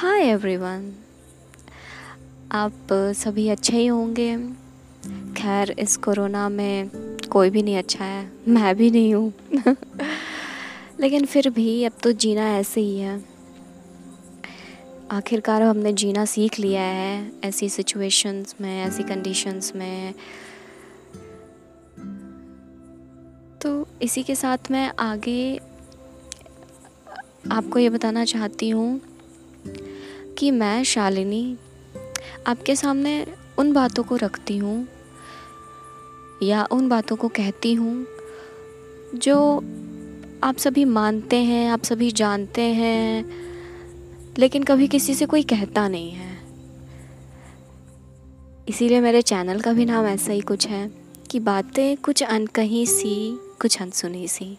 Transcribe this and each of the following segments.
Hi everyone आप सभी अच्छे ही होंगे। खैर, इस कोरोना में कोई भी नहीं अच्छा है। मैं भी नहीं हूँ। लेकिन फिर भी अब तो जीना ऐसे ही है। आखिरकार हमने जीना सीख लिया है ऐसी सिचुएशंस में, ऐसी कंडीशंस में। तो इसी के साथ मैं आगे आपको ये बताना चाहती हूँ कि मैं शालिनी आपके सामने उन बातों को रखती हूँ या उन बातों को कहती हूँ जो आप सभी मानते हैं, आप सभी जानते हैं, लेकिन कभी किसी से कोई कहता नहीं है। इसीलिए मेरे चैनल का भी नाम ऐसा ही कुछ है कि बातें कुछ अनकही सी, कुछ अनसुनी सी।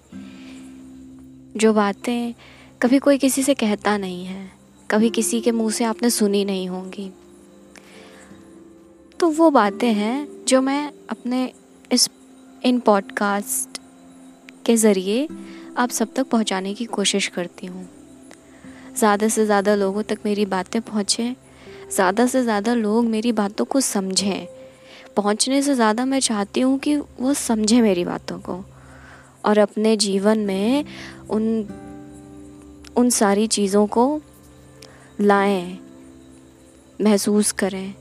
जो बातें कभी कोई किसी से कहता नहीं है। कभी किसी के मुँह से आपने सुनी नहीं होंगी। तो वो बातें हैं जो मैं अपने इस, इन पॉडकास्ट के ज़रिए आप सब तक पहुँचाने की कोशिश करती हूँ। ज़्यादा से ज़्यादा लोगों तक मेरी बातें पहुँचें, ज़्यादा से ज़्यादा लोग मेरी बातों को समझें। पहुँचने से ज़्यादा मैं चाहती हूँ कि वो समझें मेरी बातों को और अपने जीवन में उन उन सारी चीज़ों को लाएँ, महसूस करें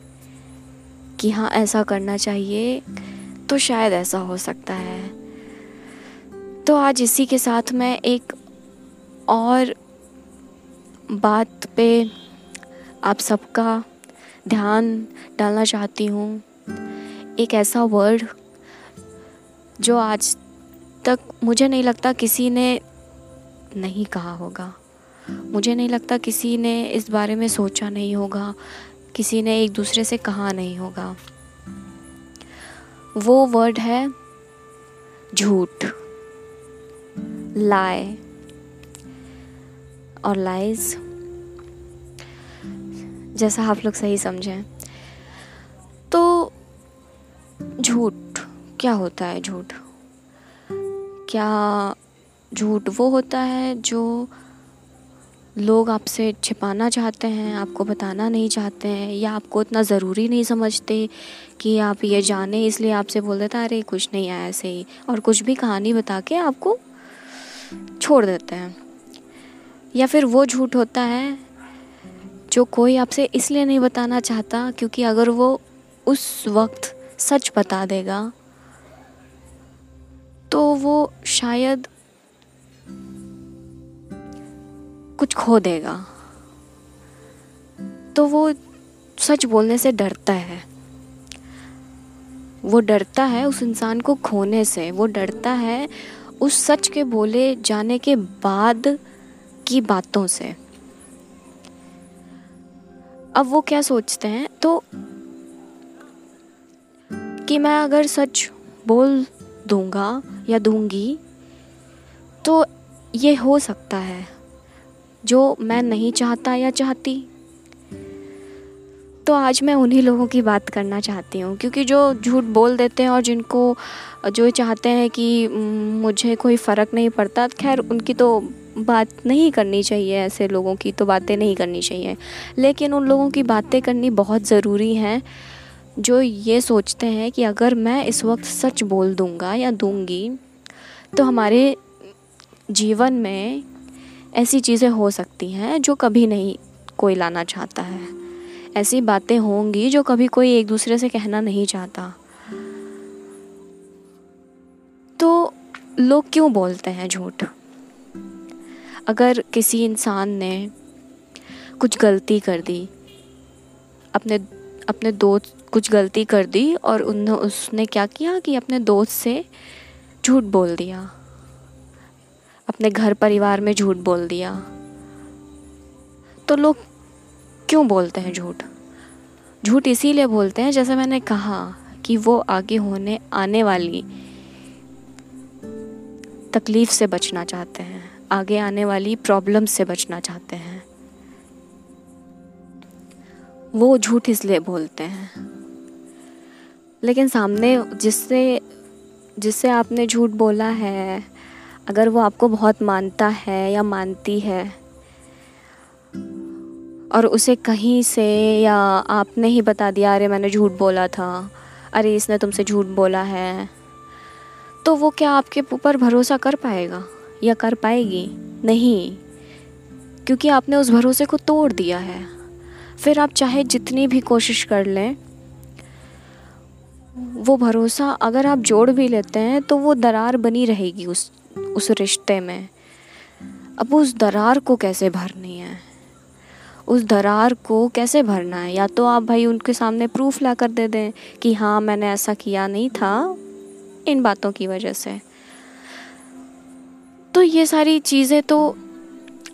कि हाँ ऐसा करना चाहिए तो शायद ऐसा हो सकता है। तो आज इसी के साथ मैं एक और बात पे आप सबका ध्यान डालना चाहती हूँ। एक ऐसा वर्ड जो आज तक मुझे नहीं लगता किसी ने नहीं कहा होगा। मुझे नहीं लगता किसी ने इस बारे में सोचा नहीं होगा, किसी ने एक दूसरे से कहा नहीं होगा। वो वर्ड है झूठ लाए और लाइज जैसा आप लोग सही समझें। तो झूठ, क्या होता है झूठ? क्या झूठ वो होता है जो लोग आपसे छिपाना चाहते हैं, आपको बताना नहीं चाहते हैं या आपको इतना ज़रूरी नहीं समझते कि आप ये जाने, इसलिए आपसे बोल देते अरे, कुछ नहीं आया ऐसे ही। और कुछ भी कहानी बता के आपको छोड़ देते हैं। या फिर वो झूठ होता है जो कोई आपसे इसलिए नहीं बताना चाहता क्योंकि अगर वो उस वक्त सच बता देगा तो वो शायद कुछ खो देगा। तो वो सच बोलने से डरता है। वो डरता है उस इंसान को खोने से। वो डरता है उस सच के बोले जाने के बाद की बातों से। अब वो क्या सोचते हैं? तो कि मैं अगर सच बोल दूँगा या दूँगी तो ये हो सकता है। जो मैं नहीं चाहता या चाहती। तो आज मैं उन्हीं लोगों की बात करना चाहती हूँ, क्योंकि जो झूठ बोल देते हैं और जिनको, जो चाहते हैं कि मुझे कोई फ़र्क नहीं पड़ता। खैर, उनकी तो बात नहीं करनी चाहिए ऐसे लोगों की तो बातें नहीं करनी चाहिए। लेकिन उन लोगों की बातें करनी बहुत ज़रूरी हैं, जो ये सोचते हैं कि अगर मैं इस वक्त सच बोल दूँगा या दूँगी तो हमारे जीवन में ऐसी चीज़ें हो सकती हैं जो कभी नहीं कोई लाना चाहता है। ऐसी बातें होंगी जो कभी कोई एक दूसरे से कहना नहीं चाहता। तो लोग क्यों बोलते हैं झूठ? अगर किसी इंसान ने कुछ गलती कर दी, अपने अपने दोस्त कुछ गलती कर दी और उन उसने क्या किया कि अपने दोस्त से झूठ बोल दिया? अपने घर परिवार में झूठ बोल दिया। तो लोग क्यों बोलते हैं झूठ? झूठ इसीलिए बोलते हैं, जैसे मैंने कहा कि वो आगे होने, आने वाली तकलीफ़ से बचना चाहते हैं, आगे आने वाली प्रॉब्लम से बचना चाहते हैं। वो झूठ इसलिए बोलते हैं। लेकिन सामने जिससे जिससे आपने झूठ बोला है अगर वो आपको बहुत मानता है या मानती है और उसे कहीं से या आपने ही बता दिया, अरे, मैंने झूठ बोला था। अरे, इसने तुमसे झूठ बोला है। तो वो क्या आपके ऊपर भरोसा कर पाएगा या कर पाएगी? नहीं, क्योंकि आपने उस भरोसे को तोड़ दिया है। फिर आप चाहे जितनी भी कोशिश कर लें, वो भरोसा अगर आप जोड़ भी लेते हैं तो वो दरार बनी रहेगी उस उस रिश्ते में। अब उस दरार को कैसे भरनी है? उस दरार को कैसे भरना है? या तो आप भाई उनके सामने प्रूफ ला कर दे दें कि हाँ मैंने ऐसा किया नहीं था इन बातों की वजह से। तो ये सारी चीज़ें तो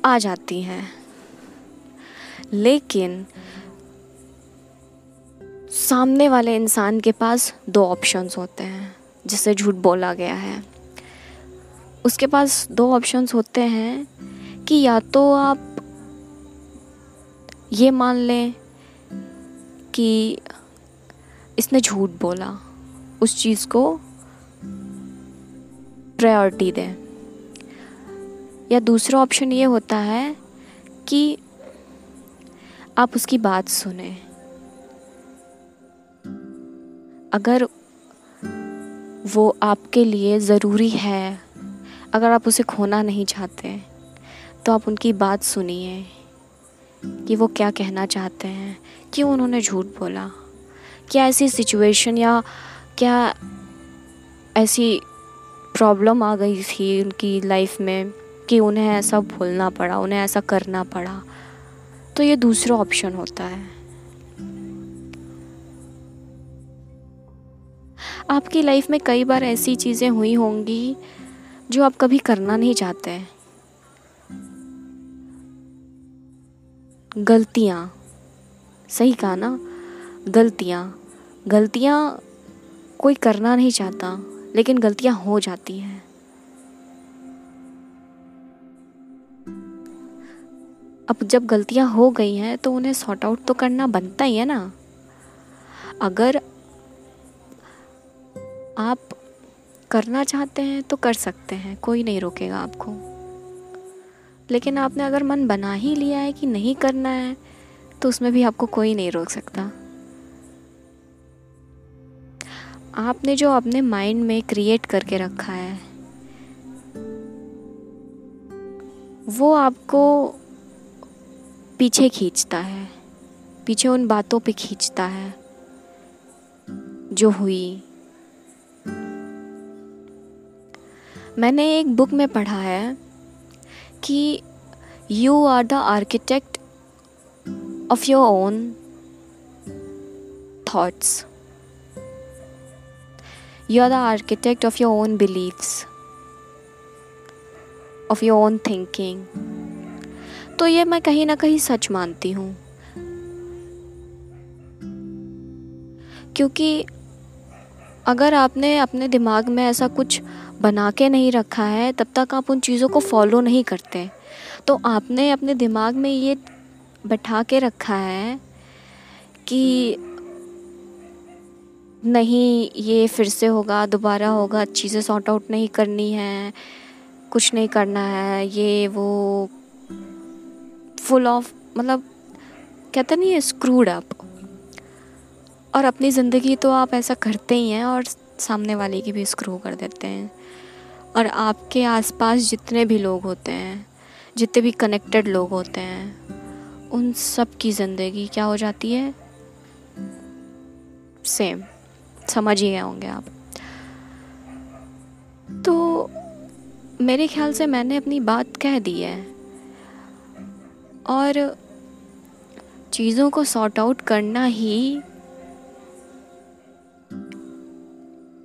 आ जाती हैं। लेकिन सामने वाले इंसान के पास दो ऑप्शंस होते हैं, जिसे झूठ बोला गया है। उसके पास दो ऑप्शंस होते हैं कि या तो आप ये मान लें कि इसने झूठ बोला, उस चीज़ को प्रायोरिटी दें। या दूसरा ऑप्शन ये होता है कि आप उसकी बात सुने। अगर वो आपके लिए ज़रूरी है अगर आप उसे खोना नहीं चाहते तो आप उनकी बात सुनिए कि वो क्या कहना चाहते हैं। क्यों उन्होंने झूठ बोला? क्या ऐसी सिचुएशन या क्या ऐसी प्रॉब्लम आ गई थी उनकी लाइफ में कि उन्हें ऐसा भूलना पड़ा, उन्हें ऐसा करना पड़ा? तो ये दूसरा ऑप्शन होता है। आपकी लाइफ में कई बार ऐसी चीज़ें हुई होंगी जो आप कभी करना नहीं चाहते गलतियाँ। सही कहा ना? गलतियाँ। गलतियाँ कोई करना नहीं चाहता, लेकिन गलतियाँ हो जाती हैं। अब जब गलतियाँ हो गई हैं तो उन्हें सॉर्ट आउट तो करना बनता ही है ना? अगर आप करना चाहते हैं तो कर सकते हैं, कोई नहीं रोकेगा आपको। लेकिन आपने अगर मन बना ही लिया है कि नहीं करना है तो उसमें भी आपको कोई नहीं रोक सकता। आपने जो अपने माइंड में क्रिएट करके रखा है, वो आपको पीछे खींचता है, पीछे उन बातों पे खींचता है, जो हुई। मैंने एक बुक में पढ़ा है कि you are the architect of your own thoughts you are the architect of your own believes of your own thinking तो ये मैं कहीं ना कहीं सच मानती हूँ। क्योंकि अगर आपने अपने दिमाग में ऐसा कुछ बना के नहीं रखा है, तब तक आप उन चीज़ों को फॉलो नहीं करते। तो आपने अपने दिमाग में ये बैठा के रखा है कि नहीं, ये फिर से होगा, दोबारा होगा, चीज़ें सॉर्ट आउट नहीं करनी है, कुछ नहीं करना है, ये, वो फुल ऑफ़ मतलब कहते नहीं है स्क्रूड अप और अपनी ज़िंदगी तो आप ऐसा करते ही हैं और सामने वाले की भी स्क्रू कर देते हैं। और आपके आसपास जितने भी लोग होते हैं, जितने भी कनेक्टेड लोग होते हैं, उन सब की ज़िंदगी क्या हो जाती है? सेम समझ ही गए होंगे आप। तो मेरे ख्याल से मैंने अपनी बात कह दी है। और चीज़ों को सॉर्ट आउट करना ही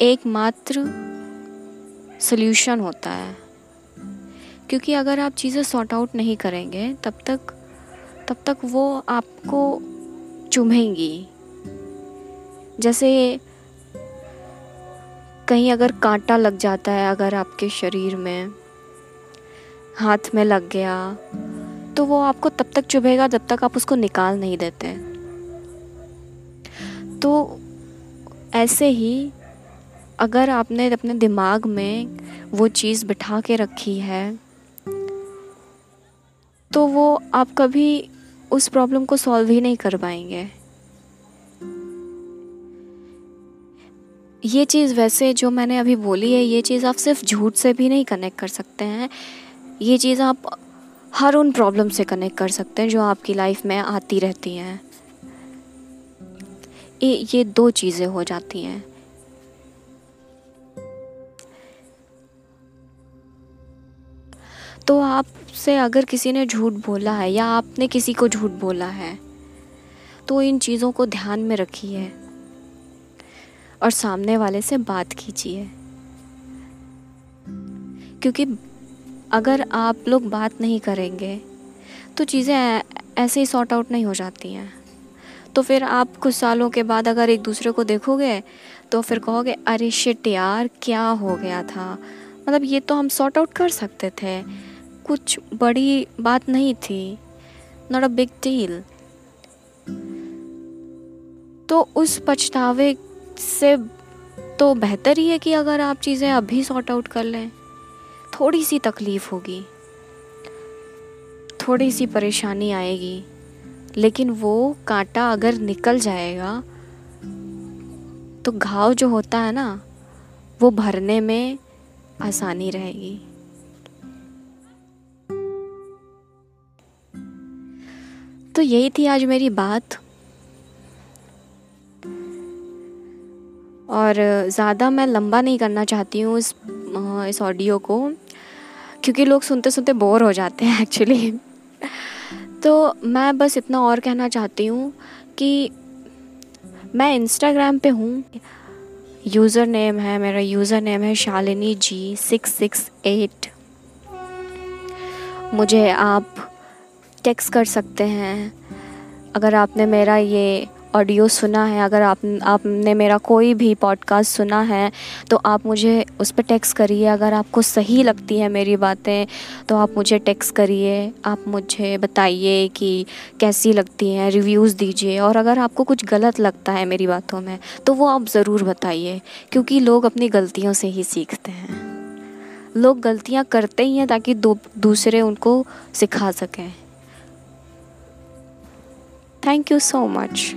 एकमात्र सल्यूशन होता है। क्योंकि अगर आप चीज़ें सॉर्ट आउट नहीं करेंगे, तब तक तब तक वो आपको चुभेंगी। जैसे कहीं अगर कांटा लग जाता है, अगर आपके शरीर में हाथ में लग गया तो वो आपको तब तक चुभेगा जब तक आप उसको निकाल नहीं देते। तो ऐसे ही अगर आपने अपने दिमाग में वो चीज़ बिठा के रखी है तो वो आप कभी उस प्रॉब्लम को सॉल्व ही नहीं कर पाएँगे। ये चीज़ वैसे जो मैंने अभी बोली है, ये चीज़ आप सिर्फ़ झूठ से भी नहीं कनेक्ट कर सकते हैं। ये चीज़ आप हर उन प्रॉब्लम से कनेक्ट कर सकते हैं जो आपकी लाइफ में आती रहती हैं। ये दो चीज़ें हो जाती हैं। तो आपसे अगर किसी ने झूठ बोला है या आपने किसी को झूठ बोला है तो इन चीज़ों को ध्यान में रखिए और सामने वाले से बात कीजिए। क्योंकि अगर आप लोग बात नहीं करेंगे तो चीज़ें ऐसे ही सॉर्ट आउट नहीं हो जाती हैं। तो फिर आप कुछ सालों के बाद अगर एक दूसरे को देखोगे तो फिर कहोगे, अरे शिट यार, क्या हो गया था? मतलब ये तो हम सॉर्ट आउट कर सकते थे। कुछ बड़ी बात नहीं थी। नॉट अ बिग डील तो उस पछतावे से तो बेहतर ही है कि अगर आप चीज़ें अभी सॉर्ट आउट कर लें थोड़ी सी तकलीफ़ होगी। थोड़ी सी परेशानी आएगी। लेकिन वो कांटा अगर निकल जाएगा तो घाव जो होता है ना, वो भरने में आसानी रहेगी। तो यही थी आज मेरी बात। और, ज़्यादा मैं लंबा नहीं करना चाहती हूँ इस इस ऑडियो को, क्योंकि लोग सुनते सुनते बोर हो जाते हैं एक्चुअली तो मैं बस इतना और कहना चाहती हूँ कि मैं इंस्टाग्राम पे हूँ। यूज़र नेम है, मेरा यूज़र नेम है Shalini G six six eight. मुझे आप टेक्स कर सकते हैं। अगर आपने मेरा ये ऑडियो सुना है, अगर आप, आपने मेरा कोई भी पॉडकास्ट सुना है तो आप मुझे उस पर टेक्स करिए। अगर आपको सही लगती है मेरी बातें तो आप मुझे टेक्स करिए। आप मुझे बताइए कि कैसी लगती हैं, रिव्यूज़ दीजिए। और अगर आपको कुछ गलत लगता है मेरी बातों में तो वो आप ज़रूर बताइए, क्योंकि लोग अपनी गलतियों से ही सीखते हैं। लोग गलतियाँ करते ही हैं ताकि दो, दूसरे उनको सिखा सकें। Thank you so much